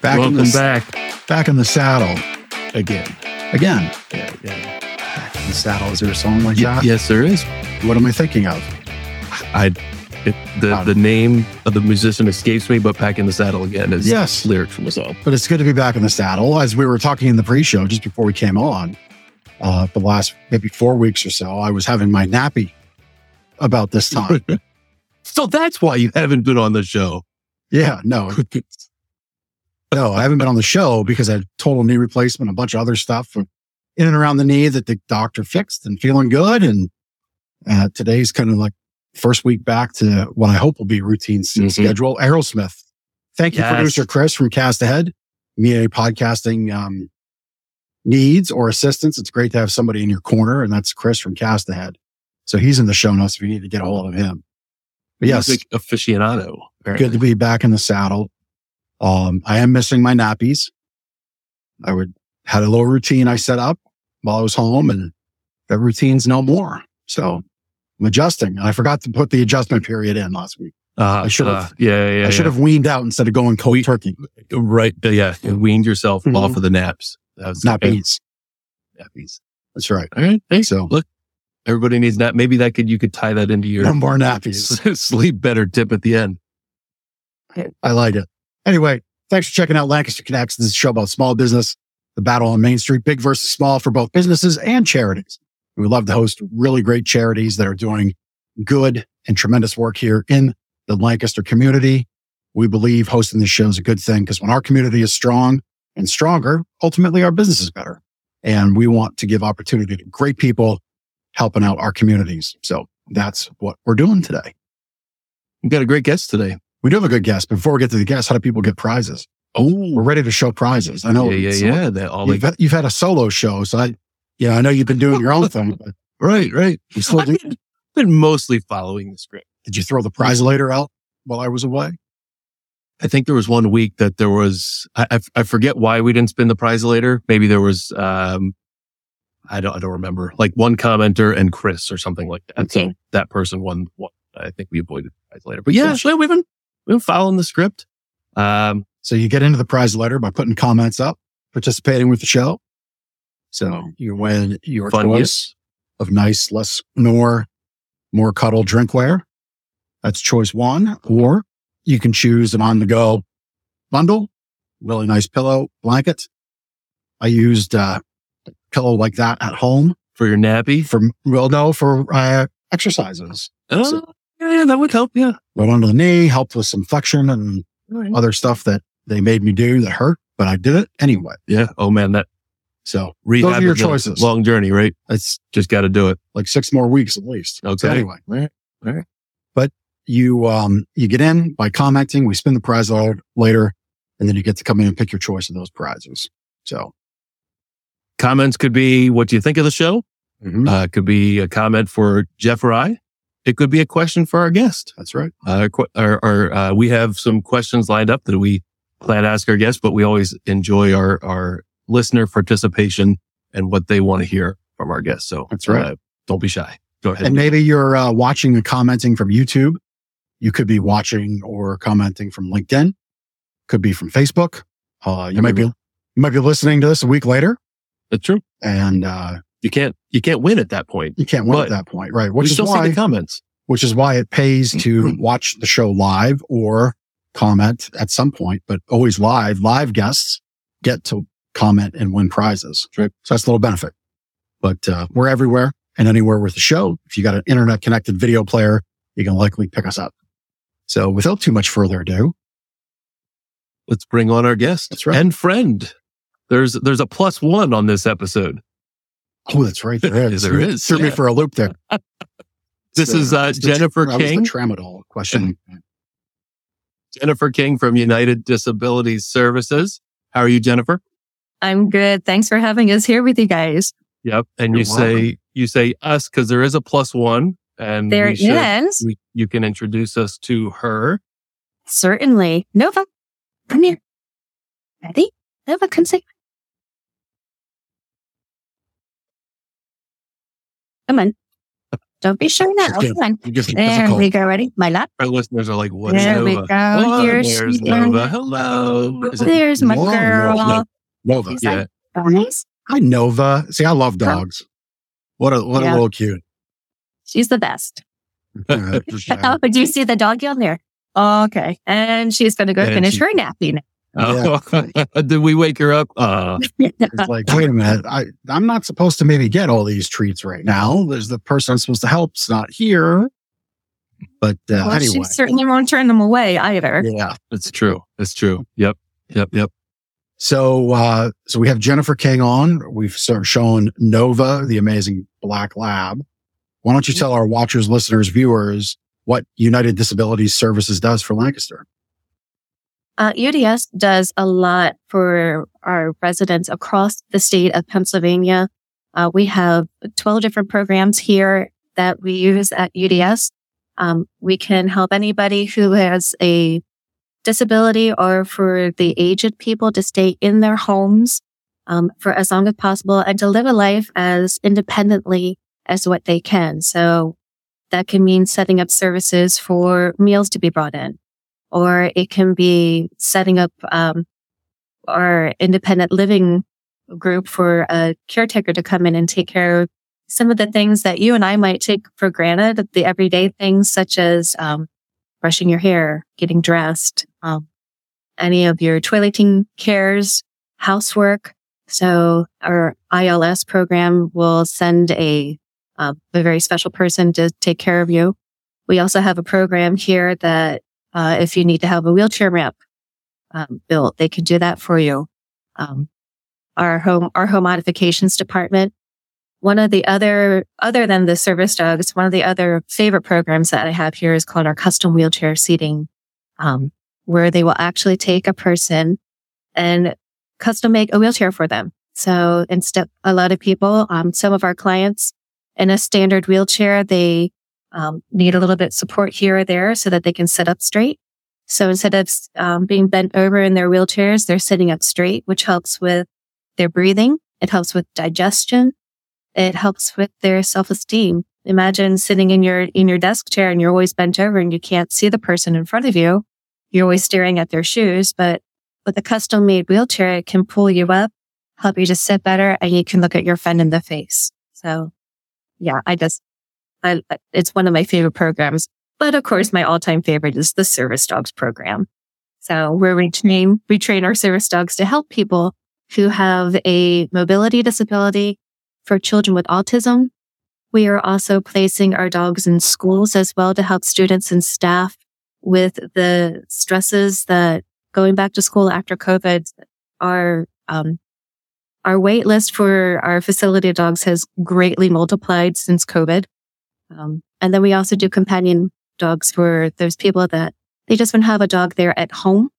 Back in Welcome the, back back in the saddle again. again. Yeah, yeah. Back in the saddle. Is there a song like Y- that? yes, there is. What am I thinking of? I it, the Wow. the name of the musician escapes me, but back in the saddle again is Yes. lyrics from a song. But it's good to be back in the saddle. As we were talking in the pre-show just before we came on, uh, the last maybe four weeks or so, I was having my nappy about this time. So that's why you haven't been on the show. yeah, no, no, I haven't been on the show because I had total knee replacement, a bunch of other stuff in and around the knee that the doctor fixed and feeling good. And uh, today's kind of like first week back to what I hope will be routine Mhm. schedule. Aerosmith. Thank you, Yes. producer Chris from Cast Ahead. Media podcasting um, needs or assistance. It's great to have somebody in your corner, and that's Chris from Cast Ahead. So he's in the show notes if you need to get a hold of him. But yes, aficionado. apparently. good to be back in the saddle. Um, I am missing my nappies. I would had a little routine I set up while I was home and that routine's no more. So I'm adjusting. And I forgot to put the adjustment period in last week. Uh, I should've- uh, yeah, yeah, I should yeah. have weaned out instead of going cold turkey. right. yeah, you weaned yourself Mhm. off of the naps. That was Nappies. Nappies. That's right. All right. Thanks. So Look, everybody needs nap. Maybe that could you could tie that into your no more nappies. sleep better tip at the end. I like it. Anyway, thanks for checking out Lancaster Connects. This is a show about small business, the battle on Main Street, big versus small for both businesses and charities. We love to host really great charities that are doing good and tremendous work here in the Lancaster community. We believe hosting this show is a good thing because when our community is strong and stronger, ultimately our business is better. And we want to give opportunity to great people helping out our communities. So that's what we're doing today. We've got a great guest today. We do have a good guest. Before we get to the guest, how do people get prizes? Oh, we're ready to show prizes. I know. yeah, yeah, so- yeah. That all You've, like, had, you've had a solo show, so I, yeah, I know you've been doing your own thing. But right, right. you still I've do, been, been mostly following the script. did you throw the prize later out while I was away? I think there was one week that there was, I, I, I forget why we didn't spin the prize later. Maybe there was, um, I don't, I don't remember like one commenter and Chris or something like that. So that person won, won. I think we avoided the prize later, but yeah, so we've been, been following the script. Um, So you get into the prize letter by putting comments up, participating with the show. So you win your fun choice of nice, less snore, more cuddle drinkware. That's choice one. Or you can choose an on the go bundle, really nice pillow, blanket. I used uh, a pillow like that at home for your nappy. for, well, no, for uh, exercises. Oh, So- yeah, yeah, that would help. Yeah. Right under the knee, helped with some flexion and other stuff that they made me do that hurt, but I did it anyway. Yeah. Oh man, that So rehab those are your choices. Long journey, right? it's Just got to do it. like six more weeks at least. Okay. So anyway, All right. But you um you get in by commenting. We spin the prize out later, and then you get to come in and pick your choice of those prizes. So Comments could be what do you think of the show. mhm, Uh, it could be a comment for Jeff or I. It could be a question for our guest. that's right. Uh, or, or uh, we have some questions lined up that we plan to ask our guests, but we always enjoy our, our listener participation and what they want to hear from our guests. So That's right. uh, don't be shy. Go ahead. And maybe you're uh, watching and commenting from YouTube. You could be watching or commenting from LinkedIn. Could be from Facebook. Uh, you might be you might be listening to this a week later, That's true. and uh, You can't, you can't win at that point. you can't win But at that point, right? We Which is still why see the comments. which is why it pays to watch the show live or comment at some point, but always live. Live guests get to comment and win prizes. Right. So that's a little benefit. But uh, we're everywhere and anywhere with the show. If you got an internet connected video player, you can likely pick us up. So without too much further ado, Let's bring on our guest right. and friend. There's, there's a plus one on this episode. Oh, that's right. There is. There You is, Threw me for a loop there. This So is uh, it's the- Jennifer that was King. the tramadol question. Jennifer King from United Disability Services. How are you, Jennifer? I'm good. Thanks for having us here with you guys. Yep. And You're you say you say us because there is a plus one, and There we should- is. we- you can introduce us to her. Certainly. Nova, come here. Ready? Nova, come say. Come on. Don't be shy now. Come on. There we go. Ready? My lap. Our listeners are like, what is There we Nova? go. Oh, Here's- there's Nova. Hello. Is There's my whoa, girl. Nova. She's yeah. like. Hi, Nova. See, I love dogs. What a what Yeah. a little cute. She's the best. Oh, but do you see the doggy on there? Okay. And she's going to go And finish she- her nappy now. Oh, did we wake her up? Uh, it's like, wait a minute. I, I'm not supposed to maybe get all these treats right now. There's the person I'm supposed to help's not here. But uh, Well, anyway, she certainly won't turn them away either. yeah. it's true. It's true. Yep. Yep. Yep. So, uh, so we have Jennifer King on. We've shown Nova, the amazing black lab. Why don't you tell our watchers, listeners, viewers what United Disabilities Services does for Lancaster? Uh, UDS does a lot for our residents across the state of Pennsylvania. Uh, we have 12 different programs here that we use at UDS. Um, we can help anybody who has a disability or for the aged people to stay in their homes um, for as long as possible and to live a life as independently as what they can. So that can mean setting up services for meals to be brought in or it can be setting up um, our independent living group for a caretaker to come in and take care of some of the things that you and I might take for granted, the everyday things such as um, brushing your hair, getting dressed, um, any of your toileting cares, housework. So our ILS program will send a uh, a very special person to take care of you. We also have a program here that uh, if you need to have a wheelchair ramp um, built, they can do that for you. Um, our home, our home modifications department. One of the other, other than the service dogs, one of the other favorite programs that I have here is called our custom wheelchair seating, um, where they will actually take a person and custom make a wheelchair for them. So instead, a lot of people, um, some of our clients in a standard wheelchair, they um, need a little bit support here or there so that they can sit up straight. So instead of um, being bent over in their wheelchairs, they're sitting up straight, which helps with their breathing. It helps with digestion. It helps with their self-esteem. Imagine sitting in your, in your desk chair and you're always bent over and you can't see the person in front of you. You're always staring at their shoes, but with a custom made wheelchair, it can pull you up, help you to sit better and you can look at your friend in the face. So yeah, I just, I, it's one of my favorite programs. But of course, my all-time favorite is the service dogs program. So where we train, we train our service dogs to help people who have a mobility disability for children with autism. We are also placing our dogs in schools as well to help students and staff with the stresses that going back to school after COVID are, um, our wait list for our facility dogs has greatly multiplied since COVID. Um, and then we also do companion dogs for those people that they just want to have a dog there at home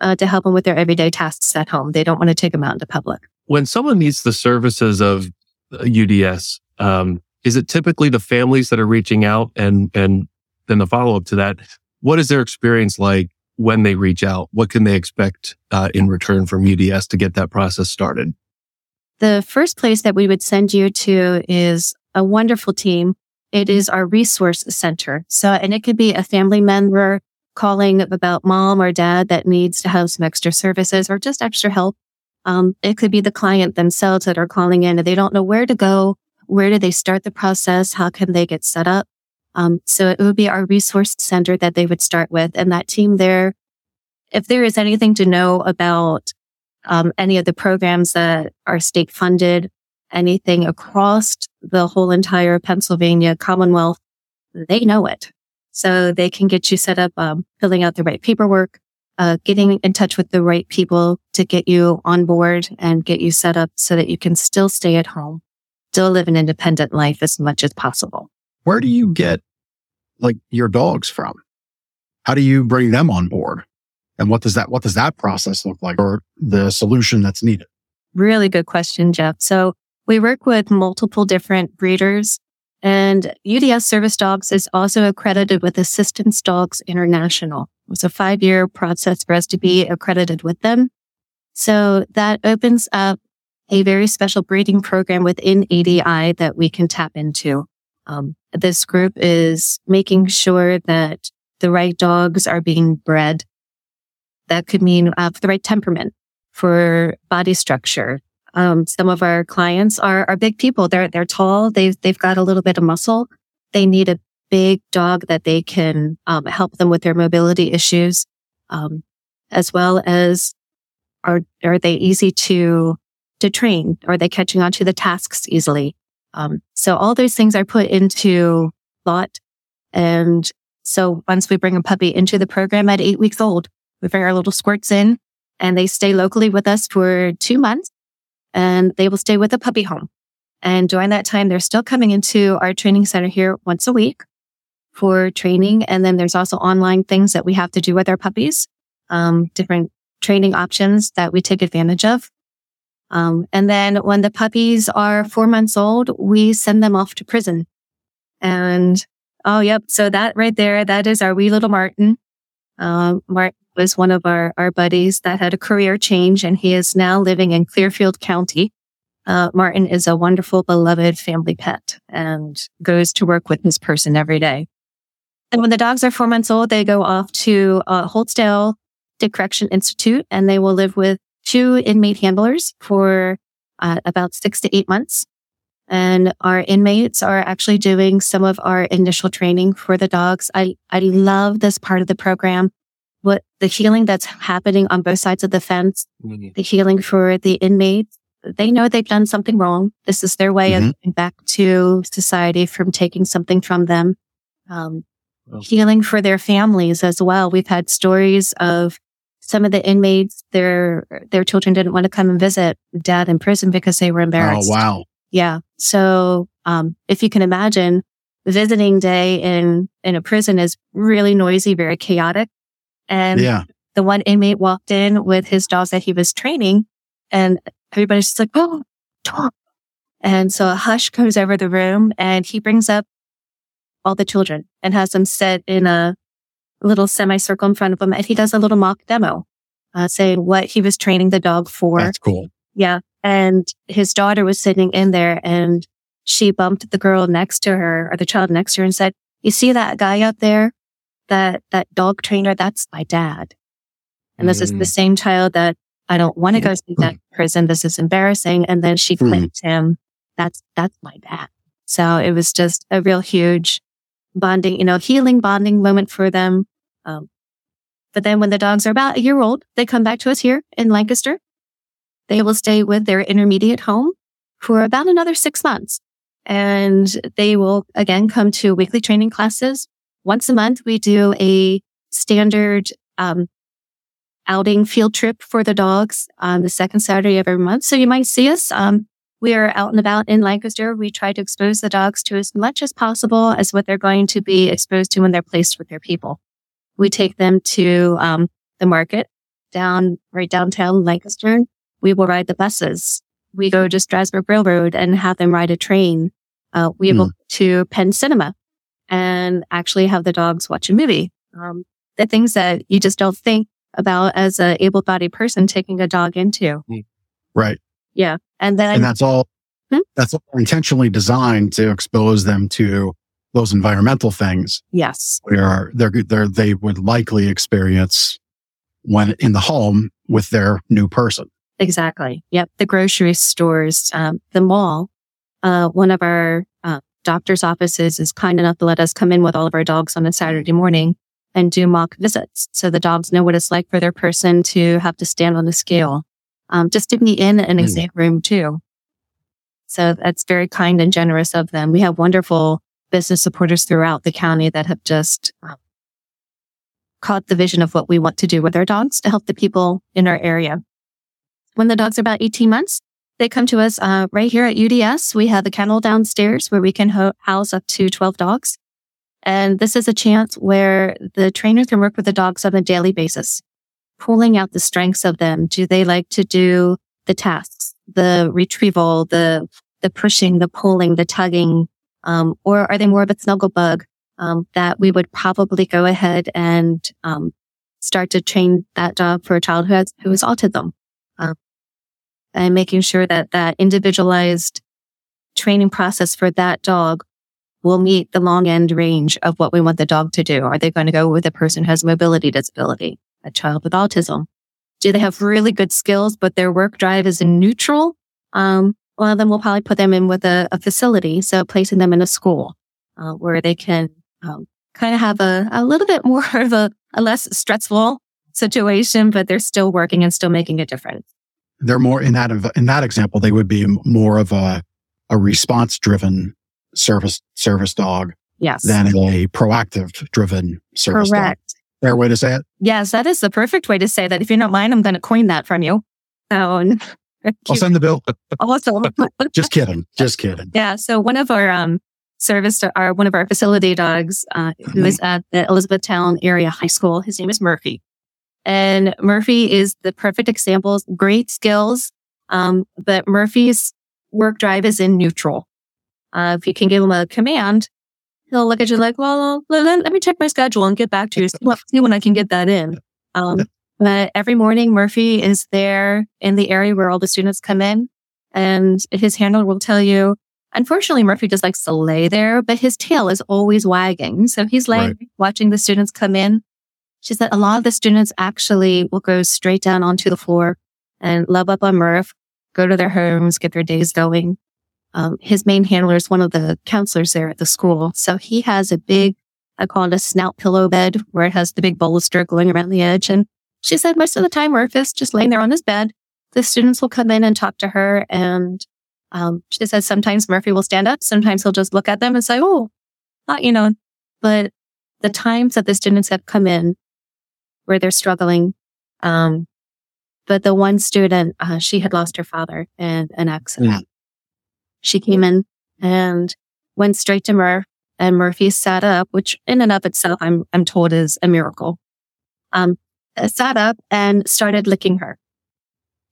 uh, to help them with their everyday tasks at home. They don't want to take them out into public. When someone needs the services of uh, UDS, um, is it typically the families that are reaching out and, and then the follow up to that? What is their experience like when they reach out? What can they expect uh, in return from UDS to get that process started? The first place that we would send you to is a wonderful team. It is our resource center. So, and it could be a family member calling about mom or dad that needs to have some extra services or just extra help. Um, it could be the client themselves that are calling in and they don't know where to go. Where do they start the process? How can they get set up? Um, so it would be our resource center that they would start with. And that team there, if there is anything to know about um, any of the programs that are state funded, anything across the whole entire Pennsylvania Commonwealth, they know it. So they can get you set up, um, filling out the right paperwork, uh, getting in touch with the right people to get you on board and get you set up so that you can still stay at home, still live an independent life as much as possible. Where do you get like your dogs from? How do you bring them on board? And what does that, what does that process look like or the solution that's needed? Really good question, Jeff. So we work with multiple different breeders and UDS Service Dogs is also accredited with Assistance Dogs International. It was a five year process for us to be accredited with them. So that opens up a very special breeding program within ADI that we can tap into. Um, this group is making sure that the right dogs are being bred. That could mean uh, the right temperament for body structure. Um, some of our clients are, are big people. They're, they're tall. They've, they've got a little bit of muscle. They need a big dog that they can um, help them with their mobility issues, um, as well as are are they easy to to train? Are they catching on to the tasks easily? Um, so all those things are put into thought. And so once we bring a puppy into the program at eight weeks old, we bring our little squirts in and they stay locally with us for two months and they will stay with a puppy home. And during that time, they're still coming into our training center here once a week for training. And then there's also online things that we have to do with our puppies, um, different training options that we take advantage of. Um, and then when the puppies are four months old, we send them off to prison. And oh, yep. So that right there, that is our wee little Martin. Um, Martin was one of our, our buddies that had a career change and he is now living in Clearfield County. Uh, Martin is a wonderful, beloved family pet and goes to work with his person every day. And when the dogs are four months old, they go off to uh, Houtzdale Dick Correction Institute and they will live with two inmate handlers for uh, about six to eight months. And our inmates are actually doing some of our initial training for the dogs. I, I love this part of the program. The healing that's happening on both sides of the fence, mm-hmm. the healing for the inmates. They know they've done something wrong. This is their way mm-hmm. of getting back to society from taking something from them. Um, healing for their families as well. We've had stories of some of the inmates, their, their children didn't want to come and visit dad in prison because they were embarrassed. Oh, wow. Yeah. So, um, if you can imagine visiting day in, in a prison is really noisy, very chaotic. And yeah. the one inmate walked in with his dogs that he was training and everybody's just like, Oh. And so a hush comes over the room and he brings up all the children and has them sit in a little semicircle in front of him and he does a little mock demo, uh, saying what he was training the dog for. That's cool. Yeah. And his daughter was sitting in there and she bumped the girl next to her or the child next to her and said, you see that guy up there? That, that dog trainer? That's my dad. And this mm. is the mm. same child that I don't want to go see that prison. This is embarrassing. And then she claimed mm. him. That's, that's my dad. So it was just a real huge bonding, you know, healing bonding moment for them. Um, but then when the dogs are about a year old, they come back to us here in Lancaster. They will stay with their intermediate home for about another six months. And they will again come to weekly training classes. Once a month, we do a standard, um, outing field trip for the dogs on the second Saturday of every month. So you might see us, um, we are out and about in Lancaster. We try to expose the dogs to as much as possible as what they're going to be exposed to when they're placed with their people. We take them to um, the market down right downtown Lancaster. We will ride the buses. We go to Strasburg Railroad and have them ride a train. Uh, we mm. will to Penn Cinema and actually have the dogs watch a movie. Um, the things that you just don't think about as a able-bodied person taking a dog into. Right. Yeah. And then, and that's all, hmm? that's all intentionally designed to expose them to those environmental things. Yes. Where they're, they're, they would likely experience when in the home with their new person. Exactly. Yep. The grocery stores, um, the mall, uh, one of our, doctor's offices is kind enough to let us come in with all of our dogs on a Saturday morning and do mock visits. So the dogs know what it's like for their person to have to stand on the scale um, just to be in an hmm. exam room too. So that's very kind and generous of them. We have wonderful business supporters throughout the county that have just um, caught the vision of what we want to do with our dogs to help the people in our area. When the dogs are about 18 months, they come to us uh, right here at UDS. We have a kennel downstairs where we can ho- house up to 12 dogs. And this is a chance where the trainer can work with the dogs on a daily basis pulling out the strengths of them. Do they like to do the tasks, the retrieval, the, the pushing, the pulling, the tugging? Um, or are they more of a snuggle bug? Um, that we would probably go ahead and, um, start to train that dog for a child who has, who has autism. Um, and making sure that that individualized training process for that dog will meet the long end range of what we want the dog to do. Are they going to go with a person who has mobility disability, a child with autism? Do they have really good skills, but their work drive is in neutral? Um, well, then we'll probably put them in with a, a facility. So placing them in a school, uh, where they can, um, kind of have a, a little bit more of a, a less stressful situation, but they're still working and still making a difference. They're more in that, in that example, they would be more of a, a response driven service, service dog Yes. than a proactive driven service dog. Correct. Fair way to say it. Yes, that is the perfect way to say that. If you don't mind, I'm going to coin that from you. So, I'll send the bill. awesome. Just kidding. Just kidding. yeah. So one of our um service, our one of our facility dogs, uh, who is at the Elizabethtown area high school. His name is Murphy, and Murphy is the perfect example. Great skills, um, but Murphy's work drive is in neutral. Uh, if you can give him a command, he'll look at you like, well, let, let- me check my schedule and get back to you. See see when I can get that in. Um, but every morning, Murphy is there in the area where all the students come in and his handler will tell you, unfortunately, Murphy just likes to lay there, but his tail is always wagging. So he's laying, Right. watching the students come in. She said a lot of the students actually will go straight down onto the floor and love up on Murph, go to their homes, get their days going. Um, his main handler is one of the counselors there at the school. So he has a big, I call it a snout pillow bed where it has the big bolster going around the edge. And she said most of the time Murph is just laying there on his bed. The students will come in and talk to her. And um, she says sometimes Murphy will stand up. Sometimes he'll just look at them and say, Oh, you know, but the times that the students have come in where they're struggling, um, but the one student, uh, she had lost her father in an accident. She came in and went straight to Murph and Murphy sat up, which in and of itself, I'm, I'm told is a miracle. Um, uh, sat up and started licking her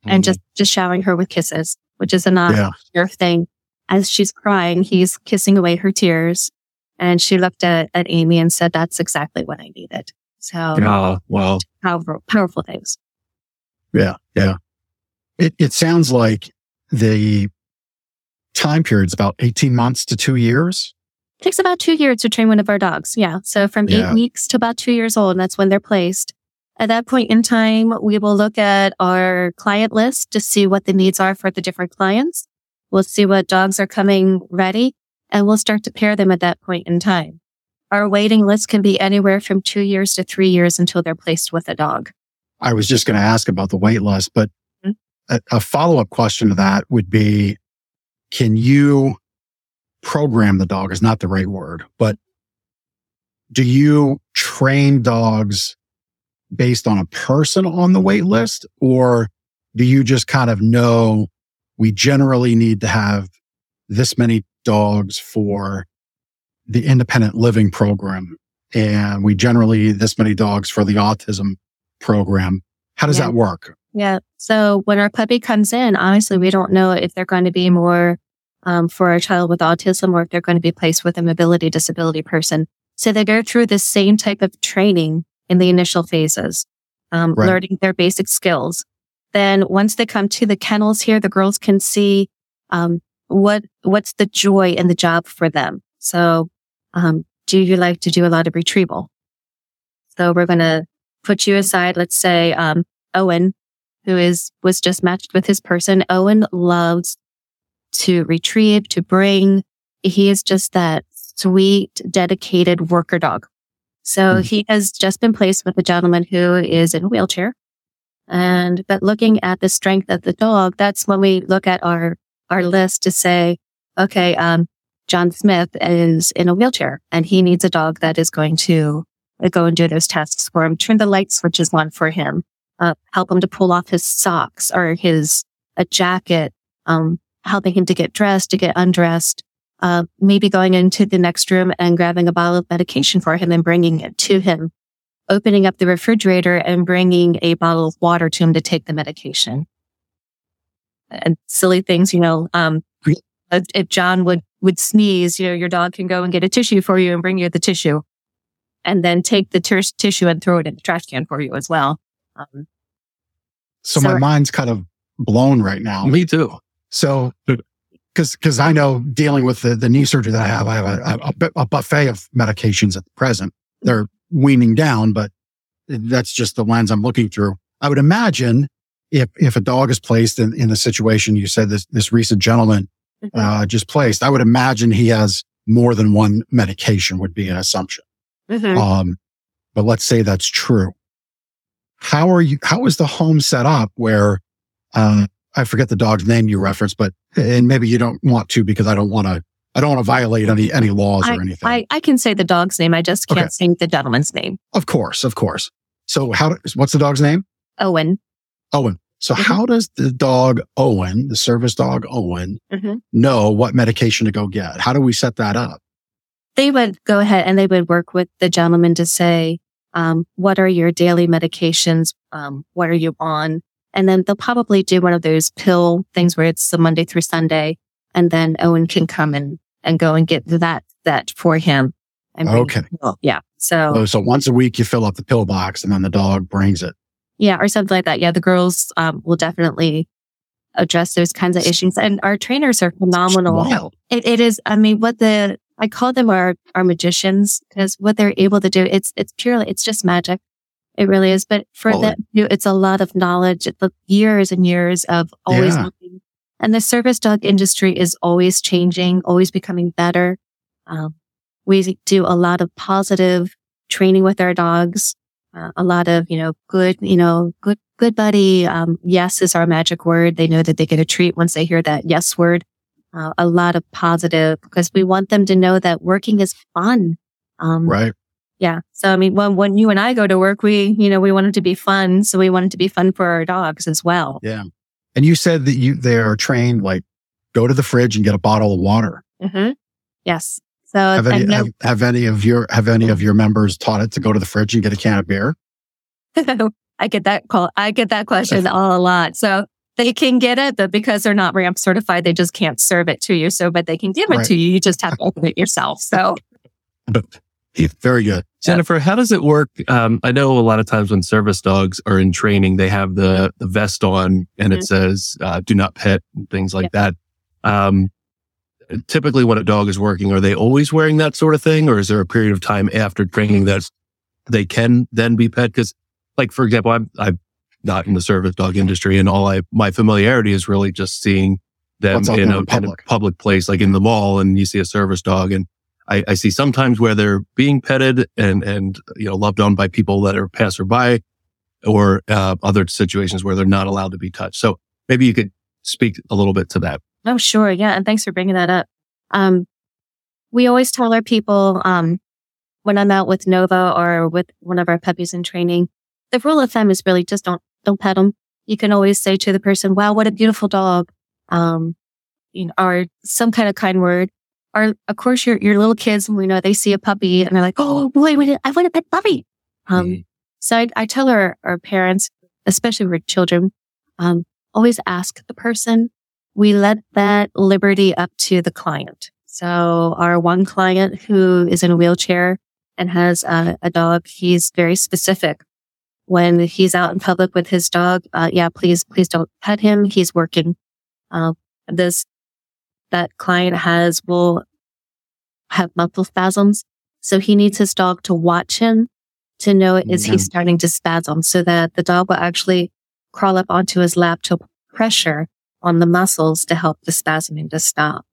and just, just showering her with kisses, which is a not Yeah. your thing. As she's crying, he's kissing away her tears. And she looked at, at Amy and said, that's exactly what I needed. So Yeah. Well, powerful, powerful things. Yeah. Yeah. It, it sounds like the time period's about 18 months to two years. takes about two years to train one of our dogs. Yeah. So from Yeah. eight weeks to about two years old, and that's when they're placed. At that point in time, we will look at our client list to see what the needs are for the different clients. We'll see what dogs are coming ready and we'll start to pair them at that point in time. Our waiting list can be anywhere from two years to three years until they're placed with a dog. I was just going to ask about the wait list, but Mhm. a, a follow up question to that would be, can you program the dog is not the right word, but do you train dogs based on a person on the wait list or do you just kind of know we generally need to have this many dogs for the independent living program and we generally this many dogs for the autism program. How does Yeah. that work? Yeah. So when our puppy comes in, honestly, we don't know if they're going to be more um, for a child with autism or if they're going to be placed with a mobility disability person. So they go through the same type of training in the initial phases, um, Right. learning their basic skills. Then once they come to the kennels here, the girls can see um, what what's the joy in the job for them. So, um, do you like to do a lot of retrieval? So we're going to put you aside. Let's say um, Owen, who is was just matched with his person. Owen loves to retrieve, to bring. He is just that sweet, dedicated worker dog. So Hmm. he has just been placed with a gentleman who is in a wheelchair. And, but looking at the strength of the dog, that's when we look at our, our list to say, okay, um, John Smith is in a wheelchair and he needs a dog that is going to go and do those tasks for him, turn the light switches on for him, uh, help him to pull off his socks or his, a jacket, um, helping him to get dressed, to get undressed, uh, maybe going into the next room and grabbing a bottle of medication for him and bringing it to him, opening up the refrigerator and bringing a bottle of water to him to take the medication. And silly things, you know, um, if John would, would sneeze, you know, your dog can go and get a tissue for you and bring you the tissue and then take the ter- tissue and throw it in the trash can for you as well. Um, So, my mind's kind of blown right now. me too. So Cause, cause I know dealing with the, the knee surgery that I have, I have a, a, a buffet of medications at the present. They're weaning down, but that's just the lens I'm looking through. I would imagine if, if a dog is placed in, in the situation you said this, this recent gentleman. Uh, just placed, I would imagine he has more than one medication would be an assumption. Mhm. Um, but let's say that's true. How are you, how is the home set up where, uh, I forget the dog's name you referenced, but, and maybe you don't want to because I don't want to, I don't want to violate any, any laws or anything. I, I can say the dog's name. I just can't Okay. say the gentleman's name. of course, of course. So how, what's the dog's name? Owen. Owen. So Mhm. how does the dog Owen, the service dog Owen, Mhm. know what medication to go get? How do we set that up? They would go ahead and they would work with the gentleman to say, um, what are your daily medications? Um, what are you on? And then they'll probably do one of those pill things where it's the Monday through Sunday. And then Owen can come and, and go and get that, that for him. And Okay. Yeah. So Oh, so once a week you fill up the pill box and then the dog brings it. Yeah, or something like that. Yeah, the girls um, will definitely address those kinds of issues, and our trainers are phenomenal. It, it is. I mean, what the I call them our our magicians because what they're able to do, it's it's purely it's just magic. It really is. But for Totally. them, it's a lot of knowledge. It's the years and years of always Yeah. looking. And the service dog industry is always changing, always becoming better. Um, we do a lot of positive training with our dogs. Uh, a lot of, you know, good, you know, good, good buddy. Um, yes is our magic word. They know that they get a treat once they hear that yes word. Uh, a lot of positive because we want them to know that working is fun. Um, Right. yeah. So, I mean, when, when you and I go to work, we, you know, we want it to be fun. So we want it to be fun for our dogs as well. Yeah. And you said that you, they are trained like go to the fridge and get a bottle of water. hmm Yes. So Have any, know- have, have any of your, have any of your members taught it to go to the fridge and get a can of beer? I get that call. I get that question all a lot. So they can get it, but because they're not RAMP certified, they just can't serve it to you. So, but they can give it Right. to you. You just have to open it yourself. So Very good. Jennifer, how does it work? Um, I know a lot of times when service dogs are in training, they have the, the vest on and it says, uh, do not pet and things like that. Um, typically when a dog is working, are they always wearing that sort of thing? Or is there a period of time after training that they can then be pet? Cause like, for example, I'm, I'm not in the service dog industry and all I, my familiarity is really just seeing them in a, in a public. public place, like in the mall and you see a service dog and I, I see sometimes where they're being petted and, and, you know, loved on by people that are passerby or, uh, other situations where they're not allowed to be touched. So maybe you could speak a little bit to that. Oh, sure. Yeah. And thanks for bringing that up. Um, we always tell our people, um, when I'm out with Nova or with one of our puppies in training, the rule of thumb is really just don't, don't pet them. You can always say to the person, wow, what a beautiful dog. Um, you know, or some kind of kind word. Or of course your, your little kids, we know they see a puppy and they're like, Oh boy, I want a pet puppy. Um, Mhm. so I, I tell our, our parents, especially with children, um, always ask the person we let that liberty up to the client. So our one client who is in a wheelchair and has a, a dog, he's very specific. When he's out in public with his dog, uh, yeah, please, please don't pet him. He's working. Uh, this, that client has, will have muscle spasms. So he needs his dog to watch him to know is Yeah. he starting to spasm so that the dog will actually crawl up onto his lap to pressure on the muscles to help the spasming to stop.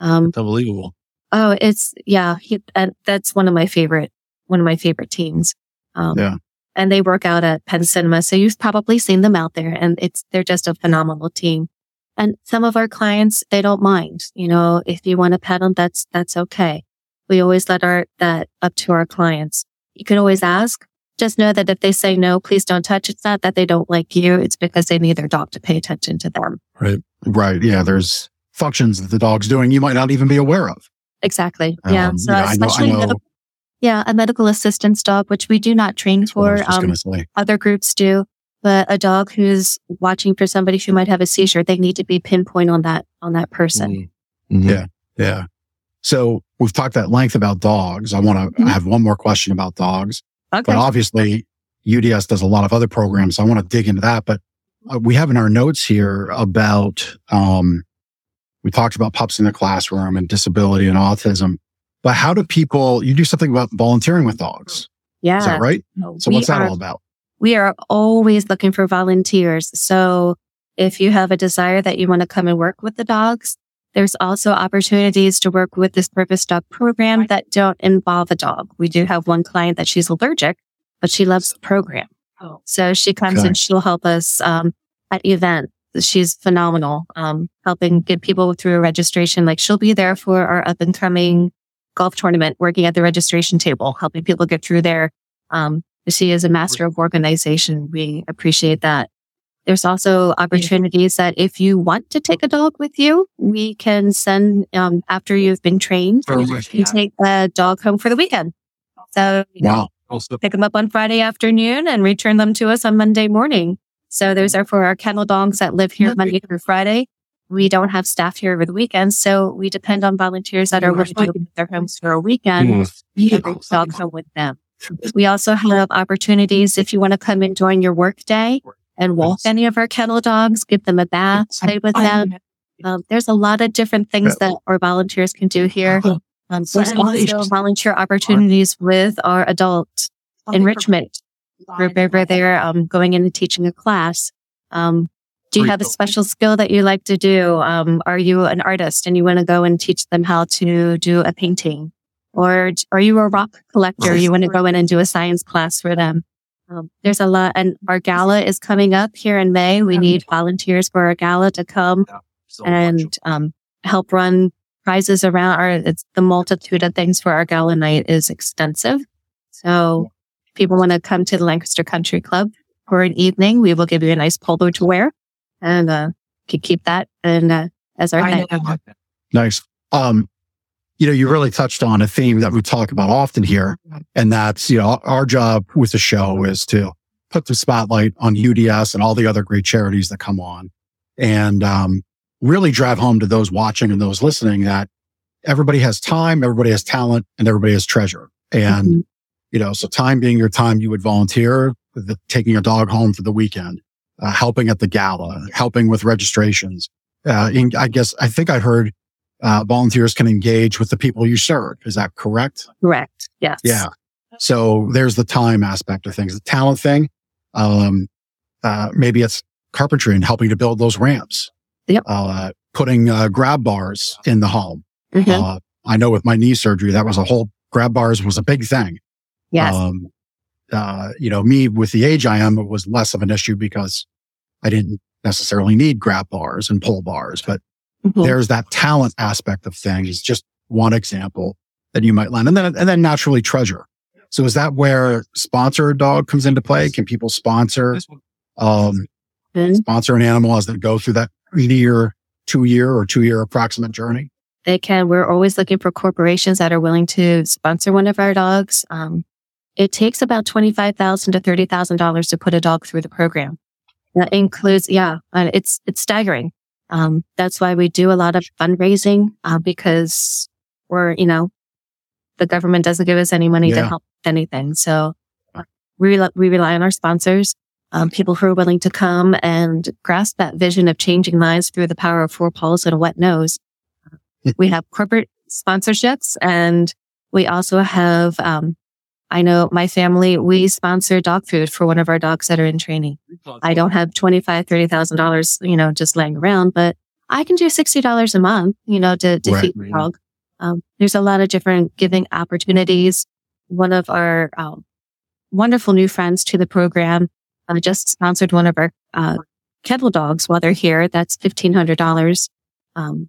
Um, It's unbelievable. oh, it's, yeah, he, and that's one of my favorite, one of my favorite teams. Um, Yeah. and they work out at Penn Cinema. So you've probably seen them out there and it's, they're just a phenomenal team. And some of our clients, they don't mind, you know, if you want to pet them, that's, that's okay. We always let our, that up to our clients. You can always ask. Just know that if they say no, please don't touch. It's not that they don't like you. It's because they need their dog to pay attention to them. Right. Right. Yeah. There's functions that the dog's doing you might not even be aware of. Exactly. Yeah. Um, so yeah, I know, I especially know medical- yeah, a medical assistance dog, which we do not train that's for. Um, going to say. other groups do, but a dog who's watching for somebody who might have a seizure, they need to be pinpoint on that, on that person. Mhm. Yeah. Yeah. So we've talked at length about dogs. I want to Mhm. I have one more question about dogs, Okay. but obviously UDS does a lot of other programs. So I want to dig into that, but uh, we have in our notes here about, um, We talked about pups in the classroom and disability and autism. But how do people, you do something about volunteering with dogs. Yeah. Is that right? So We what's that are- all about? We are always looking for volunteers. So if you have a desire that you want to come and work with the dogs, there's also opportunities to work with this purpose dog program that don't involve a dog. We do have one client that she's allergic, but she loves the program. So she comes Okay. and she'll help us um, at events. She's phenomenal, um, helping get people through a registration. Like she'll be there for our up and coming golf tournament, working at the registration table, helping people get through there. Um, she is a master of organization. We appreciate that. There's also opportunities that if you want to take a dog with you, we can send, um, after you've been trained, you take a dog home for the weekend. So, you know, Wow. pick them up on Friday afternoon and return them to us on Monday morning. So those are for our kennel dogs that live here Monday through Friday. We don't have staff here over the weekend, so we depend on volunteers that are willing to open their homes for a weekend Mm. and bring the dog home with them. We also have opportunities if you want to come and join your work day and walk any of our kennel dogs, give them a bath, play with them. Um, there's a lot of different things that our volunteers can do here. Um, there's also volunteer opportunities with our adult enrichment group over there, um, going in and teaching a class. Um, do you have a special skill that you like to do? Um, are you an artist and you want to go and teach them how to do a painting? Or are you a rock collector? You want to go in and do a science class for them? Um, there's a lot, and our gala is coming up here in May. We need volunteers for our gala to come and um, help run prizes around. Our it's the multitude of things for our gala night is extensive. So if people want to come to the Lancaster Country Club for an evening, we will give you a nice polo to wear, and uh, can keep that and uh, as our thing. Nice. Um, you know, you really touched on a theme that we talk about often here. And that's, you know, our job with the show is to put the spotlight on UDS and all the other great charities that come on and, um, really drive home to those watching and those listening that everybody has time, everybody has talent and everybody has treasure. And, Mhm. you know, so time being your time, you would volunteer the, taking your dog home for the weekend, uh, helping at the gala, helping with registrations. Uh, in, I guess, I think I heard uh, volunteers can engage with the people you serve. Is that correct? Correct. Yes. Yeah. So there's the time aspect of things, the talent thing. Um, uh, maybe it's carpentry and helping to build those ramps. Yep. Uh, putting, uh, grab bars in the home. Mhm. Uh, I know with my knee surgery, that was a whole grab bars was a big thing. Yes. Um, uh, you know, me with the age I am, it was less of an issue because I didn't necessarily need grab bars and pull bars, but Mhm. there's that talent aspect of things. It's just one example that you might learn. And then, and then naturally treasure. So is that where sponsor a dog comes into play? Can people sponsor, um, Mhm. sponsor an animal as they go through that year, two year or two year approximate journey? they can. We're always looking for corporations that are willing to sponsor one of our dogs. Um, it takes about twenty-five thousand to thirty thousand dollars to put a dog through the program. That includes, yeah, it's it's staggering. Um, that's why we do a lot of fundraising uh, because we're, you know, the government doesn't give us any money to help anything. So uh, we rely, we rely on our sponsors, um, people who are willing to come and grasp that vision of changing lives through the power of four paws and a wet nose we have corporate sponsorships and we also have um, i know my family we sponsor dog food for one of our dogs that are in training. I don't have twenty five thirty thousand dollars you know just laying around but i can do sixty dollars a month you know to, to Right. feed the dog. Um, there's a lot of different giving opportunities. One of our um, wonderful new friends to the program uh, just sponsored one of our uh, kennel dogs while they're here. That's $1500 um,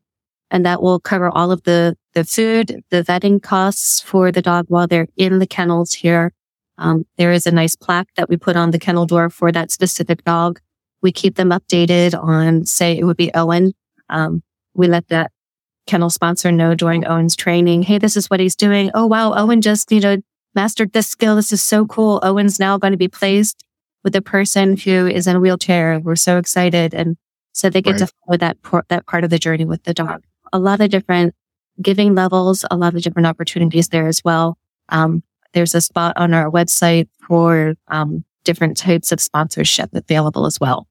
and that will cover all of the the food, the vetting costs for the dog while they're in the kennels here. Um, there is a nice plaque that we put on the kennel door for that specific dog. We keep them updated on, say, it would be Owen. Um, we let that kennel sponsor know during Owen's training, hey, this is what he's doing. Oh wow, Owen just you know mastered this skill. This is so cool. Owen's now going to be placed with a person who is in a wheelchair. We're so excited, and so they get to follow that por- that part of the journey with the dog a lot of different giving levels, a lot of different opportunities there as well. Um, there's a spot on our website for um, different types of sponsorship available as well.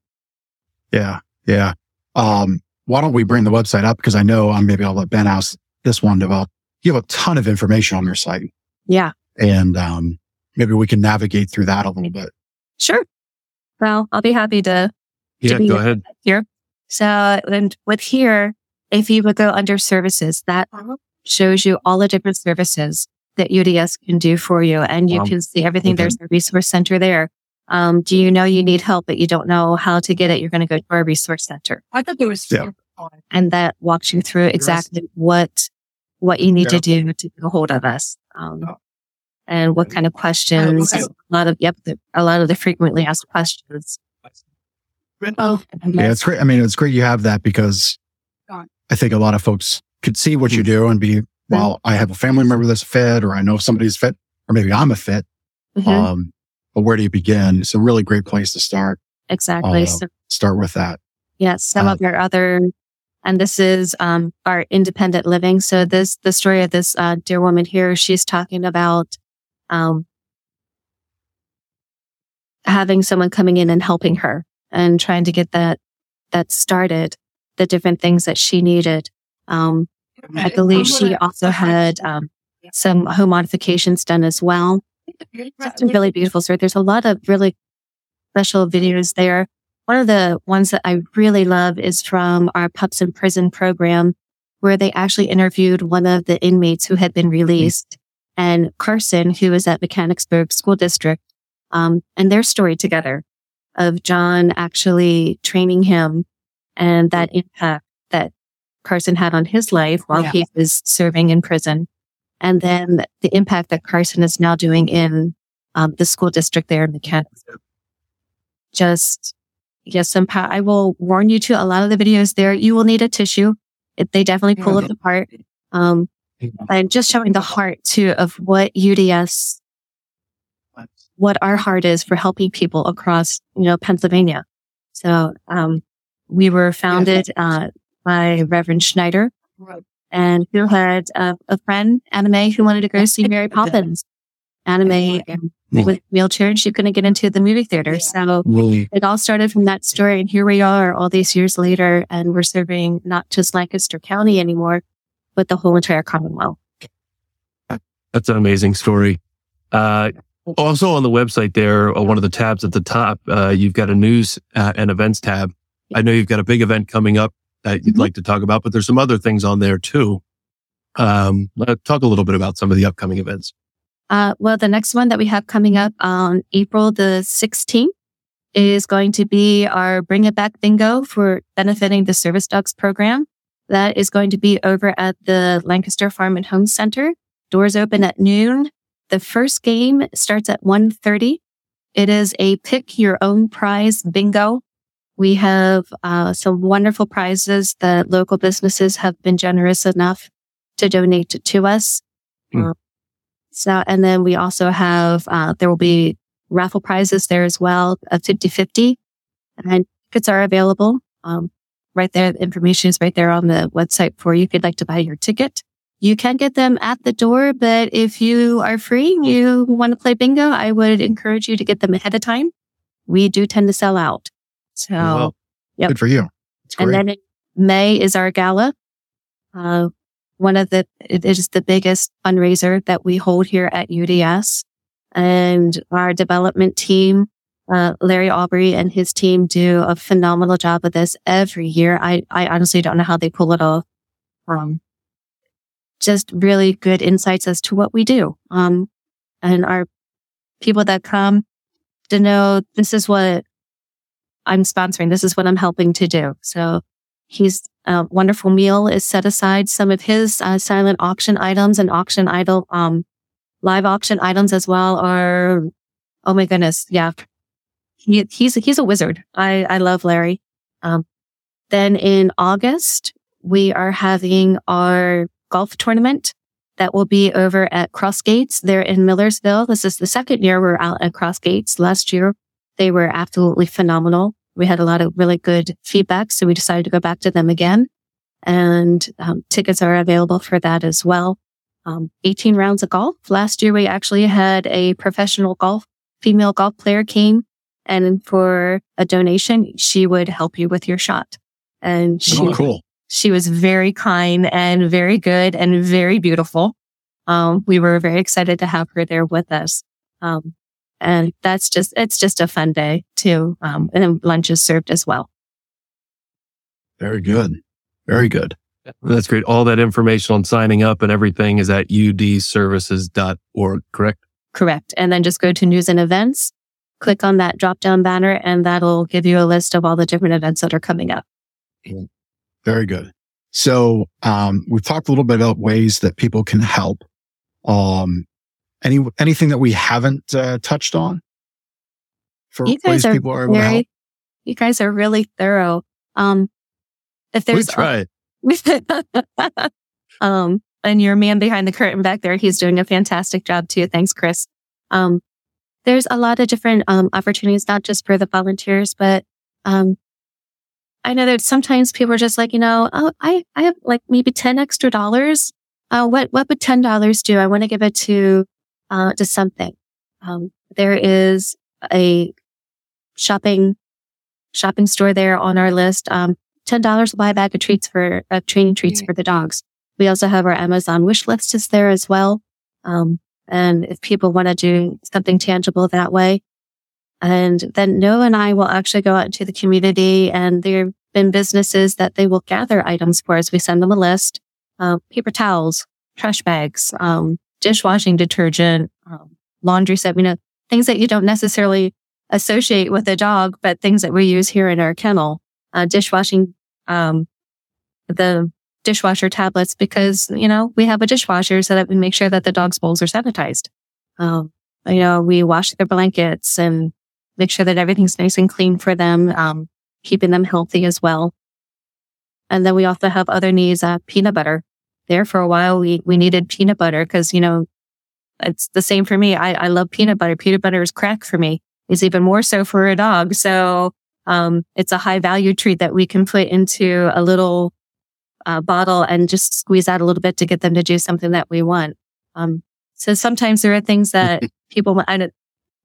Yeah. Yeah. Um, why don't we bring the website up? Because I know I'm maybe I'll let Ben ask this one develop. You have a ton of information on your site. Yeah. And um, maybe we can navigate through that a little bit. Sure. Well, I'll be happy to. Yeah, be go ahead. Here. So, and with here, if you would go under services, that shows you all the different services that UDS can do for you. And you Wow. can see everything. Okay. There's a resource center there. Um, do you know you need help, but you don't know how to get it? You're going to go to our resource center I thought there was. Yeah. and that walks you through exactly what, what you need Yeah. to do to get a hold of us. Um, Oh. and what kind of questions, okay. a lot of, yep, the, a lot of the frequently asked questions. Oh, Yeah, it's great. I mean, it's great you have that because Gone. I think a lot of folks could see what you do and be, well, I have a family member that's fit, or I know somebody's fit, or maybe I'm a fit. Mhm. Um, but where do you begin? It's a really great place to start. exactly. uh, so Start with that. Yes, some Uh, of our other, and this is um, our independent living. So this, the story of this uh, dear woman here, she's talking about um, having someone coming in and helping her and trying to get that that started. The different things that she needed. Um, I believe she also had um, some home modifications done as well. It's a really beautiful story. There's a lot of really special videos there. One of the ones that I really love is from our Pups in Prison program, where they actually interviewed one of the inmates who had been released and Carson, who is at Mechanicsburg School District, um, and their story together of John actually training him and that impact that Carson had on his life while Yeah. he was serving in prison. And then the impact that Carson is now doing in um, the school district there in Mechanicsburg. Just, yes, some pow- I will warn you to a lot of the videos there. You will need a tissue. It, they definitely pull it apart. Um, and just showing the heart too of what UDS, what our heart is for helping people across, you know, Pennsylvania. So, um, we were founded, uh, by Reverend Schneider and who had uh, a friend, Anime, who wanted to go see Mary Poppins. Anime with wheelchair and she couldn't get into the movie theater. So Really, it all started from that story. And here we are all these years later and we're serving not just Lancaster County anymore, but the whole entire Commonwealth. That's an amazing story. Uh, also on the website there, uh, one of the tabs at the top, uh, you've got a news uh, and events tab. I know you've got a big event coming up that you'd Mhm. like to talk about, but there's some other things on there too. Um, talk a little bit about some of the upcoming events. Uh, well, the next one that we have coming up on April the 16th is going to be our Bring It Back Bingo for benefiting the Service Dogs program. That is going to be over at the Lancaster Farm and Home Center. Doors open at noon. The first game starts at 1.30. It is a pick your own prize bingo. We have uh, some wonderful prizes that local businesses have been generous enough to donate to, us. Hmm. Um, so, and then we also have, uh, there will be raffle prizes there as well, of 50-50 and tickets are available. Um, right there. The information is right there on the website for you. If you'd like to buy your ticket, you can get them at the door. But if you are free, and you want to play bingo, I would encourage you to get them ahead of time. We do tend to sell out. So, Well, Yep. good for you. It's and then in May is our gala. Uh, one of the, it is the biggest fundraiser that we hold here at UDS and our development team, uh, Larry Aubrey and his team do a phenomenal job of this every year. I, I honestly don't know how they pull it off. Um, just really good insights as to what we do. Um, and our people that come to know this is what I'm sponsoring. This is what I'm helping to do. So he's a wonderful meal is set aside. Some of his uh, silent auction items and auction idol, um, live auction items as well are, oh my goodness. Yeah. He, he's, he's a wizard. I, I love Larry. Um, then in August, we are having our golf tournament that will be over at Crossgates there in Millersville. This is the second year we're out at Crossgates. Last year, they were absolutely phenomenal. We had a lot of really good feedback, so we decided to go back to them again. And um, tickets are available for that as well. Um, 18 rounds of golf. Last year, we actually had a professional golf, female golf player came and for a donation, she would help you with your shot. and she, Oh, cool. she was very kind and very good and very beautiful. Um, we were very excited to have her there with us. Um, and that's just, it's just a fun day too. Um, and then lunch is served as well. Very good. Very good. That's great. All that information on signing up and everything is at udservices.org, correct? Correct. And then just go to news and events, click on that drop down banner and that'll give you a list of all the different events that are coming up. Very good. So, um, we've talked a little bit about ways that people can help. Um, any, anything that we haven't uh, touched on for You ways guys are people are able to help? very, you guys are really thorough. Um, if We there's, try. um, and your man behind the curtain back there, he's doing a fantastic job too. Thanks, Chris. Um, there's a lot of different, um, opportunities, not just for the volunteers, but, um, I know that sometimes people are just like, you know, oh, I, I have like maybe 10 extra dollars. Uh, what, what would $10 do? I want to give it to, uh, to something. Um, there is a shopping, shopping store there on our list. Um, ten dollars will buy a bag of treats for uh, training treats for the dogs. We also have our Amazon wish list is there as well. Um, and if people want to do something tangible that way, and then Nova and I will actually go out into the community, and there have been businesses that they will gather items for us. We send them a list: uh, paper towels, trash bags, um, dishwashing detergent, um, laundry set. You know, things that you don't necessarily associate with a dog, but things that we use here in our kennel uh, dishwashing, um, the dishwasher tablets because, you know, we have a dishwasher so that we make sure that the dog's bowls are sanitized. Um, you know, we wash their blankets and make sure that everything's nice and clean for them, um, keeping them healthy as well. And then we also have other needs, uh, peanut butter. There for a while, we, we needed peanut butter because, you know, it's the same for me. I, I love peanut butter. Peanut butter is crack for me. It's even more so for a dog. So, um, it's a high value treat that we can put into a little uh, bottle and just squeeze out a little bit to get them to do something that we want. Um, so sometimes there are things that people, I don't,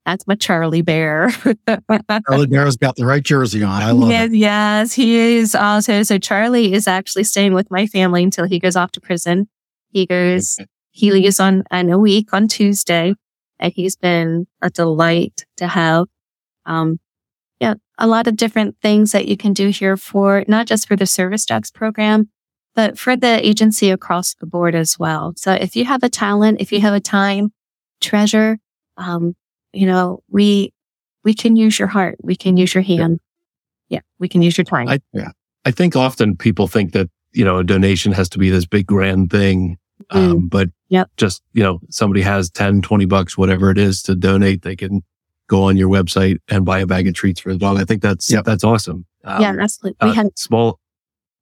that's my Charlie Bear. Charlie Bear's got the right jersey on. I love yes, it. yes, he is also. So Charlie is actually staying with my family until he goes off to prison. He goes, he leaves on in a week on Tuesday, and he's been a delight to have. Um, yeah, a lot of different things that you can do here for not just for the service dogs program, but for the agency across the board as well. So if you have a talent, if you have a time, treasure, um, you know, we, we can use your heart. We can use your hand. Yeah. We can use your time. I, I think often people think that, you know, a donation has to be this big grand thing. Um, but Yep. just, you know, somebody has 10, 20 bucks, whatever it is to donate, they can go on your website and buy a bag of treats for the dog. I think that's, Yep. that's awesome. Um, yeah, absolutely. We uh, had, small,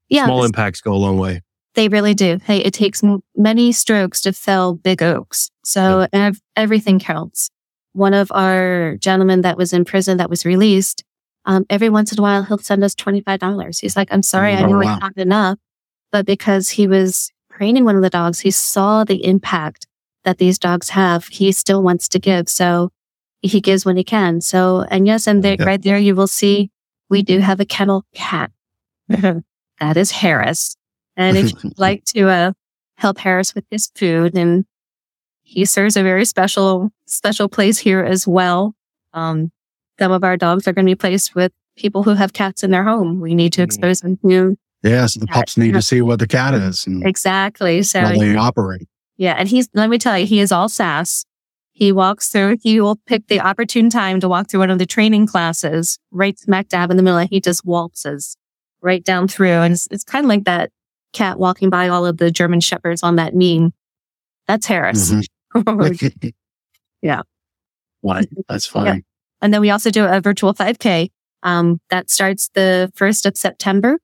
yeah, small this- impacts go a long way. they really do. Hey, it takes m- many strokes to fell big oaks. So ev- everything counts. One of our gentlemen that was in prison that was released, um, every once in a while, he'll send us $25. He's like, I'm sorry, I Oh, know wow. it's not enough, but because he was training one of the dogs, he saw the impact that these dogs have. He still wants to give. So he gives when he can. So, and yes, and there, Yeah. right there, you will see we do have a kennel cat. that is Harris. And if you'd like to uh, help Harris with his food, and he serves a very special, special place here as well. Um, some of our dogs are going to be placed with people who have cats in their home. We need to Mm. expose them to Yeah, so the pups need to see what the cat is exactly. So how they operate. yeah, and he's let me tell you, he is all sass. He walks through. He will pick the opportune time to walk through one of the training classes, right smack dab in the middle, and he just waltzes right down through. And it's, it's kind of like that cat walking by all of the German shepherds on that meme. That's Harris. Mhm. Yeah. Why? That's funny. And then we also do a virtual 5K. Um, that starts the 1st of September.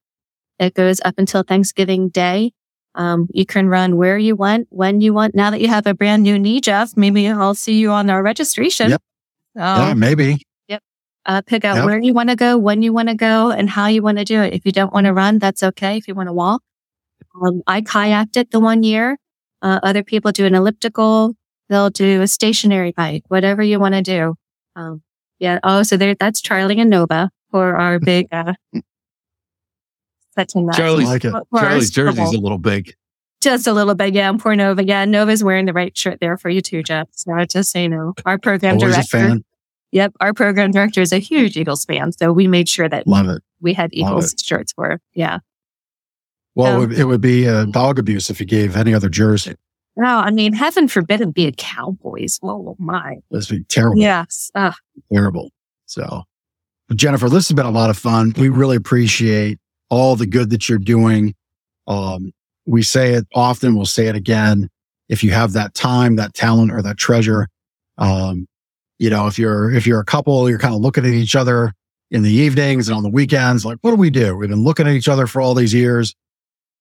It goes up until Thanksgiving Day. Um, you can run where you want, when you want. Now that you have a brand new knee, Jeff, maybe I'll see you on our registration. Yep. Yeah, Um, maybe. uh, pick out Yep. where you want to go, when you want to go, and how you want to do it. If you don't want to run, that's okay. If you want to walk, um, I kayaked it the one year. Uh, other people do an elliptical. They'll do a stationary bike, whatever you want to do. Um, yeah. Oh, so there, that's Charlie and Nova for our big, uh, such a mess. Charlie's- I like it. Charlie's jersey's a little big. Just a little bit, yeah. And poor Nova. Yeah, Nova's wearing the right shirt there for you too, Jeff. So I just say you know, our program Always a director. fan. Yep, our program director is a huge Eagles fan, so we made sure that Love it. we had Love Eagles shirts for. her. Yeah. Well, Um, it, would, it would be uh, dog abuse if you gave any other jersey. No, I mean, heaven forbid it be a Cowboys. Oh my. This would be terrible. Yes. Uh, terrible. So, Jennifer, this has been a lot of fun. We really appreciate all the good that you're doing. Um, we say it often. We'll say it again. If you have that time, that talent, or that treasure, um, you know, if you're if you're a couple, you're kind of looking at each other in the evenings and on the weekends. Like, what do we do? We've been looking at each other for all these years.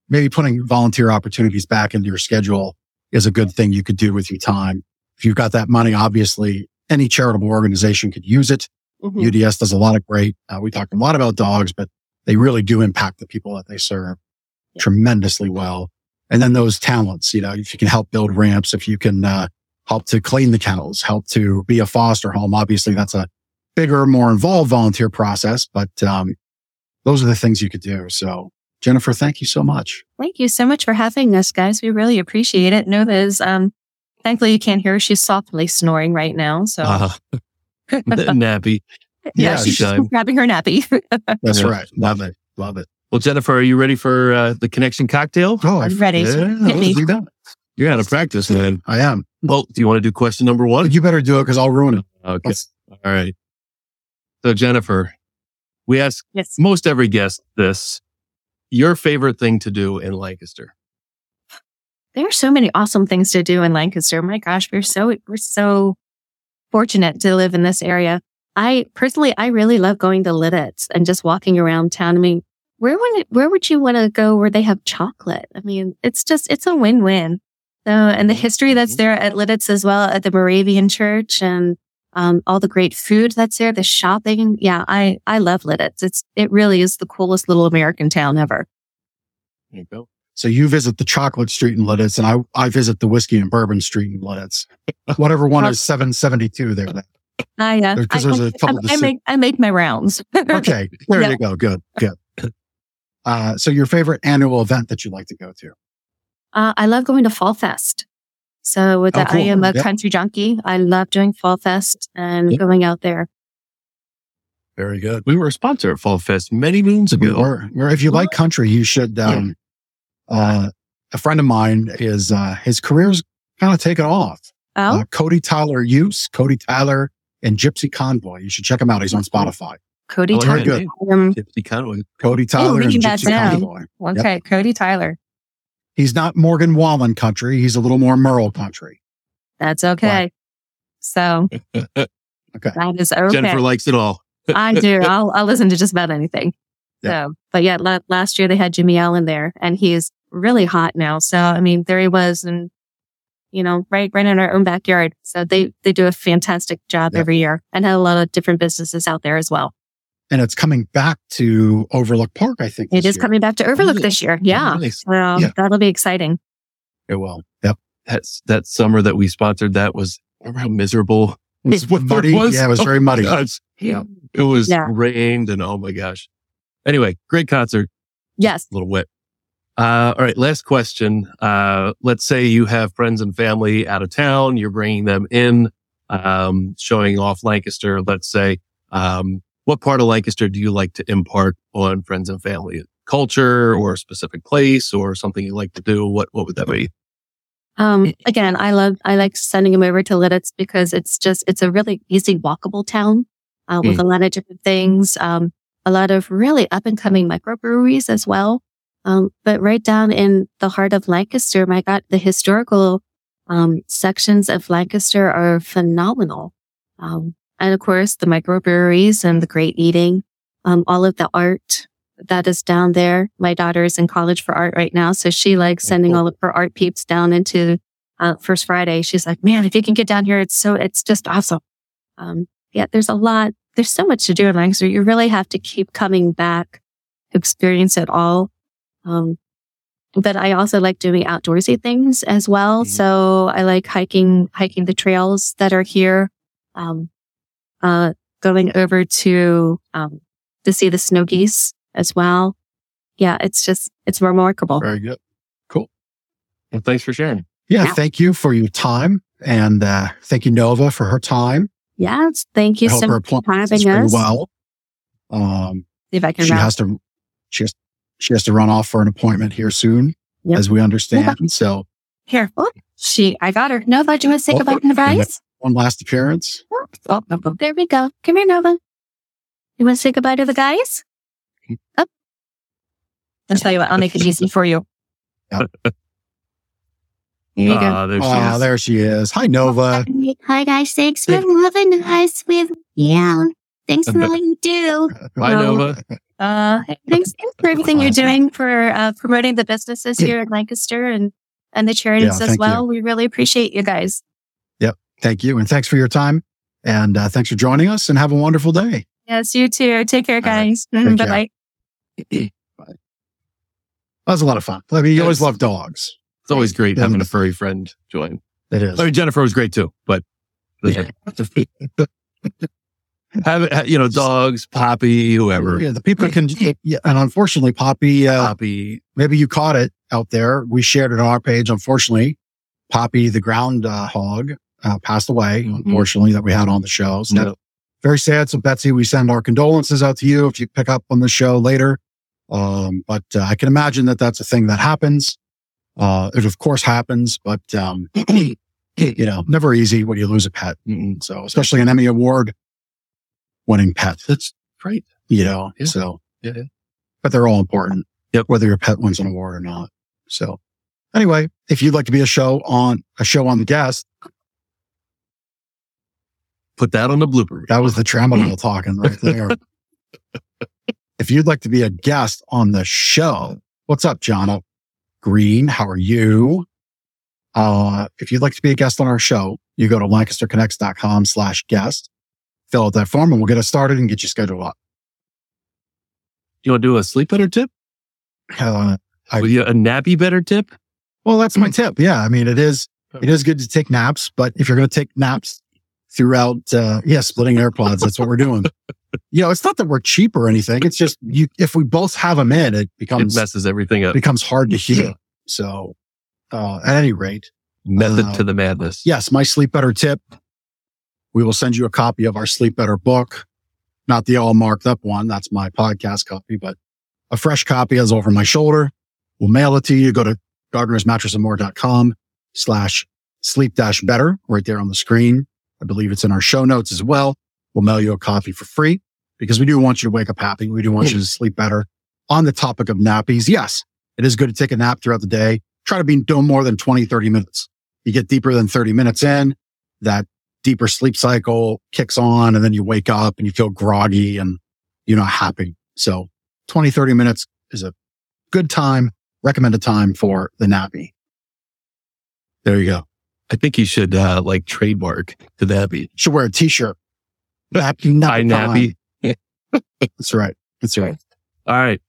Maybe putting volunteer opportunities back into your schedule is a good thing you could do with your time. If you've got that money, obviously, any charitable organization could use it. mhm. UDS does a lot of great. Uh, we talked a lot about dogs, but they really do impact the people that they serve Yeah. tremendously well. And then those talents, you know, if you can help build ramps, if you can uh, help to clean the kennels, help to be a foster home, obviously that's a bigger, more involved volunteer process. But um, those are the things you could do. So, Jennifer, thank you so much. Thank you so much for having us, guys. We really appreciate it. Nova's, um, thankfully you can't hear her. She's softly snoring right now. So Uh, nappy. yeah, yeah, she's shine. grabbing her nappy. That's right. Love it. Love it. Well, Jennifer, are you ready for uh, the connection cocktail? Oh, I'm ready. Yeah, Hit me. You're out of practice, man. I am. Well, do you want to do question number one? You better do it because I'll ruin it. Okay. Let's- All right. So, Jennifer, we ask yes. most every guest this your favorite thing to do in Lancaster. There are so many awesome things to do in Lancaster. My gosh, we're so, we're so fortunate to live in this area. I personally, I really love going to Lititz and just walking around town. I mean, where would where would you want to go where they have chocolate? I mean, it's just, it's a win-win. So, and the history that's mm-hmm. there at Lititz as well at the Moravian Church and um, all the great food that's there, the shopping. Yeah, I, I love Lititz. It's, it really is the coolest little American town ever. There you go. So you visit the chocolate street in Lititz and I, I visit the whiskey and bourbon street in Lititz. Whatever one is 772 there. I, uh, There- 'cause I, there's a I- couple I, to make, I make my rounds. Okay. There Yeah. you go. Good. Good. Uh, so your favorite annual event that you like to go to? Uh, I love going to Fall Fest. So with Oh, that, cool. I am a Yep. country junkie. I love doing Fall Fest and Yep. going out there. Very good. We were a sponsor at Fall Fest many moons We ago. were, or if you like country, you should, um, uh, a friend of mine is, uh, his career's kind of taken off. Oh, Uh, Cody Tyler Use, Cody Tyler and Gypsy Convoy. You should check him out. He's on Spotify. Cody Oh, Tyler. good. Um, Gypsy Conway. Cody Tyler and writing Gypsy. Convoy. okay, Cody Tyler. He's not Morgan Wallen country. He's a little more Merle country. That's okay. So Okay. that is okay. Jennifer likes it all. I do. I'll, I'll listen to just about anything. Yeah. So, but yeah, la- last year they had Jimmy Allen there and he's really hot now. So, I mean, there he was and, you know, right, right in our own backyard. So they, they do a fantastic job Yeah. every year and have a lot of different businesses out there as well. And it's coming back to Overlook Park, I think. It is year. coming back to Overlook Really? this year. Yeah. Nice. Well, Yeah. that'll be exciting. It will. Yep. That's that summer that we sponsored. That was remember how miserable It was weather muddy. was? Yeah, it was very muddy. Gosh. Yeah. It was Yeah. rained and oh my gosh. Anyway, great concert. Yes. A little wet. Uh, all right. Last question. Uh, let's say you have friends and family out of town. You're bringing them in, um, showing off Lancaster. Let's say, um, what part of Lancaster do you like to impart on friends and family? Culture or a specific place or something you like to do? What, what would that be? Um, again, I love, I like sending them over to Lititz because it's just, it's a really easy walkable town, uh, with a lot of different things. Um, a lot of really up and coming microbreweries as well. Um, but right down in the heart of Lancaster, my God, the historical, um, sections of Lancaster are phenomenal. Um, and of course the microbreweries and the great eating, um, all of the art that is down there. My daughter is in college for art right now. So she likes sending all of her art peeps down into, uh, First Friday. She's like, man, if you can get down here, it's so, it's just awesome. Um, yeah, there's a lot, there's so much to do in Lancaster. You really have to keep coming back to experience it all. Um, but I also like doing outdoorsy things as well. Mhm. So I like hiking, hiking the trails that are here. Um, uh, going over to, um, to see the snow geese as well. yeah, it's just, it's remarkable. Very good. Cool. Well, thanks for sharing. Yeah, Yeah. thank you for your time. And uh, thank you, Nova, for her time. Yes. Thank you hope so her much for appointment having us. well. Um, See if I can she wrap. has to, she has, she has to run off for an appointment here soon, Yep. as we understand. So Here. Oh, she, I got her. Nova, do you want to say Oh, goodbye to the okay. guys? One last appearance. Oh, there we go. Come here, Nova. You want to say goodbye to the guys? Up. I'll tell you what, I'll make it easy for you. Yep. Here you go. Ah, there she is. there she is. Hi, Nova. Hi guys, thanks for loving us with yeah. Thanks for all you do. Bye, Well, Nova. Uh, thanks for everything you're doing for uh, promoting the businesses here in Lancaster and, and the charities Yeah, as thank well. We really appreciate you guys. Thank you. And thanks for your time. And uh, thanks for joining us and have a wonderful day. Yes, you too. Take care, guys. Take Bye bye. That was a lot of fun. I mean, you always love dogs. It's always great Yeah. having a furry friend join. It is. I mean, Jennifer was great too, but yeah. have you know dogs, Poppy, whoever, Yeah, the people can, yeah, and unfortunately, Poppy, uh, Poppy. maybe you caught it out there. We shared it on our page. Unfortunately, Poppy, the ground uh, hog, uh, passed away. Unfortunately, that we had on the show. So No. very sad. So Betsy, we send our condolences out to you if you pick up on the show later. Um, but uh, I can imagine that that's a thing that happens. Uh, it of course happens, but um, you know, never easy when you lose a pet. Mm-mm. So especially an Emmy Award winning pet, That's great. you know. Yeah. So Yeah, yeah. but they're all important. Yep. Whether your pet wins an award or not. So anyway, if you'd like to be a show on a show on the guest, Put that on the blooper. that was the tramadol talking right there. if you'd like to be a guest on the show, what's up, Jono? Green, how are you? Uh, if you'd like to be a guest on our show, you go to lancasterconnects.com slash guest, fill out that form and we'll get us started and get you scheduled up. Do you want to do a sleep better tip? Uh, I- Will you- a nappy better tip? Well, that's my tip. Yeah. I mean, it is, it is good to take naps, but if you're going to take naps throughout, uh, yeah, splitting AirPods, that's what we're doing. you know, it's not that we're cheap or anything. It's just you, if we both have them in, it It becomes, messes everything up. It becomes hard to hear. So, uh, at any rate, Method uh, to the madness. yes, my sleep better tip. We will send you a copy of our sleep better book, not the all marked up one. That's my podcast copy, but a fresh copy is over my shoulder. We'll mail it to you. Go to gardnersmattressandmore.com slash sleep dash better right there on the screen. I believe it's in our show notes as well. We'll mail you a copy for free because we do want you to wake up happy. We do want you to sleep better. On the topic of nappies, yes, it is good to take a nap throughout the day. Try to be no more than 20, 30 minutes. You get deeper than 30 minutes in, that deeper sleep cycle kicks on and then you wake up and you feel groggy and you're not happy. So 20, 30 minutes is a good time, recommended time for the nappy. There you go. I think you should uh, like trademark the nappy. Should wear a t-shirt. Nappy, nappy. nappy. That's right. That's right. All right.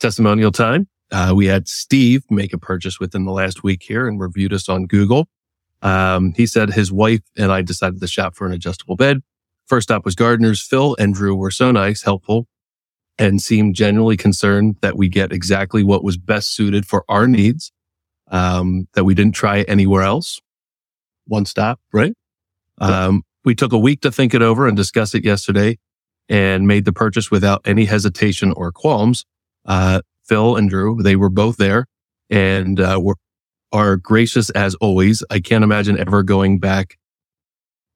Testimonial time. Uh, we had Steve make a purchase within the last week here and reviewed us on Google. Um, he said his wife and I decided to shop for an adjustable bed. First stop was Gardner's. Phil and Drew were so nice, helpful, and seemed genuinely concerned that we get exactly what was best suited for our needs. Um, that we didn't try anywhere else. One stop, right? Um, we took a week to think it over and discuss it yesterday and made the purchase without any hesitation or qualms. Uh, Phil and Drew, they were both there and uh, were are gracious as always. I can't imagine ever going back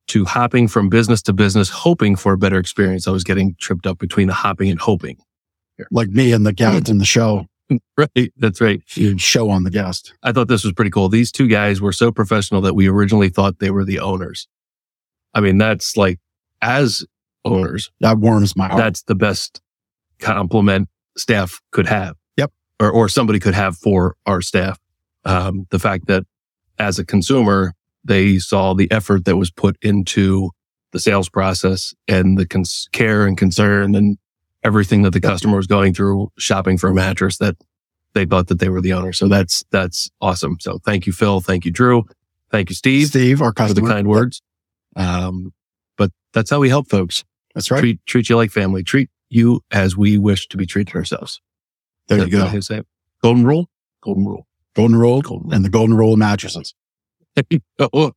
to hopping from business to business, hoping for a better experience. I was getting tripped up between the hopping and hoping. Like me and the guest in the show, Right. That's right. you show on the guest. I thought this was pretty cool. These two guys were so professional that we originally thought they were the owners. I mean, that's like as owners, That warms my heart. that's the best compliment staff could have. Yep. Or, or somebody could have for our staff. Um, the fact that as a consumer, they saw the effort that was put into the sales process and the cons- care and concern and everything that the customer was going through shopping for a mattress that they thought that they were the owner. So that's, that's awesome. So thank you, Phil. Thank you, Drew. Thank you, Steve, Steve, our for the kind words. Um, but that's how we help folks That's right. treat treat you like family. Treat you as we wish to be treated ourselves. There you go. what I say. Golden rule. Golden rule. Golden Rule Golden and the Golden Rule of mattresses. oh, oh,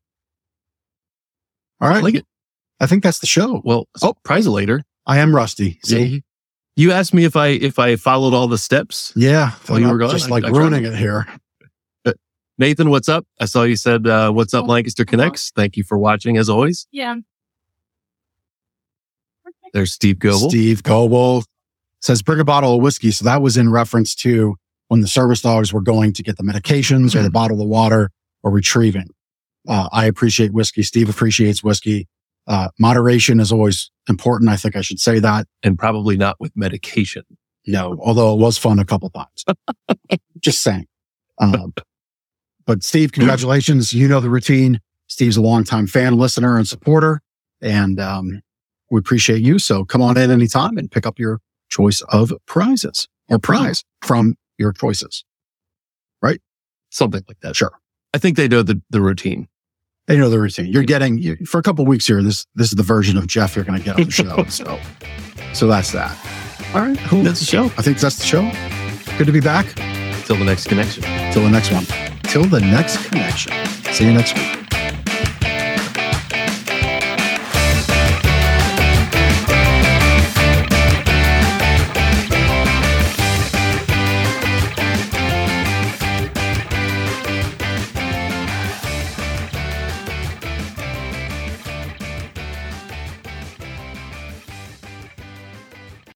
All I like it. I think that's the show. Well, Oh. prize later. I am rusty. See? You asked me if I if I followed all the steps. Yeah. While you were gone, Just I- like I tried. ruining it here. Nathan, what's up? I saw you said, uh, what's up, Lancaster Connects. Thank you for watching as always. Yeah. There's Steve Goebel. Steve Goebel says, bring a bottle of whiskey. So that was in reference to when the service dogs were going to get the medications or the bottle of water or retrieving. Uh, I appreciate whiskey. Steve appreciates whiskey. Uh, moderation is always important. I think I should say that. and probably not with medication. No, although it was fun a couple times. Just saying. Um, but Steve, congratulations. You know the routine. Steve's a longtime fan, listener, and supporter. And um, we appreciate you. So come on in anytime and pick up your choice of prizes or prize from your choices. Right? Something like that. Sure. I think they know the, the routine. They know the routine. You're getting for a couple weeks here. This this is the version of Jeff you're going to get on the show. So, so that's that. All right, cool. That's the show. I think that's the show. Good to be back. Till the next connection. Till the next one. Till the next connection. See you next week.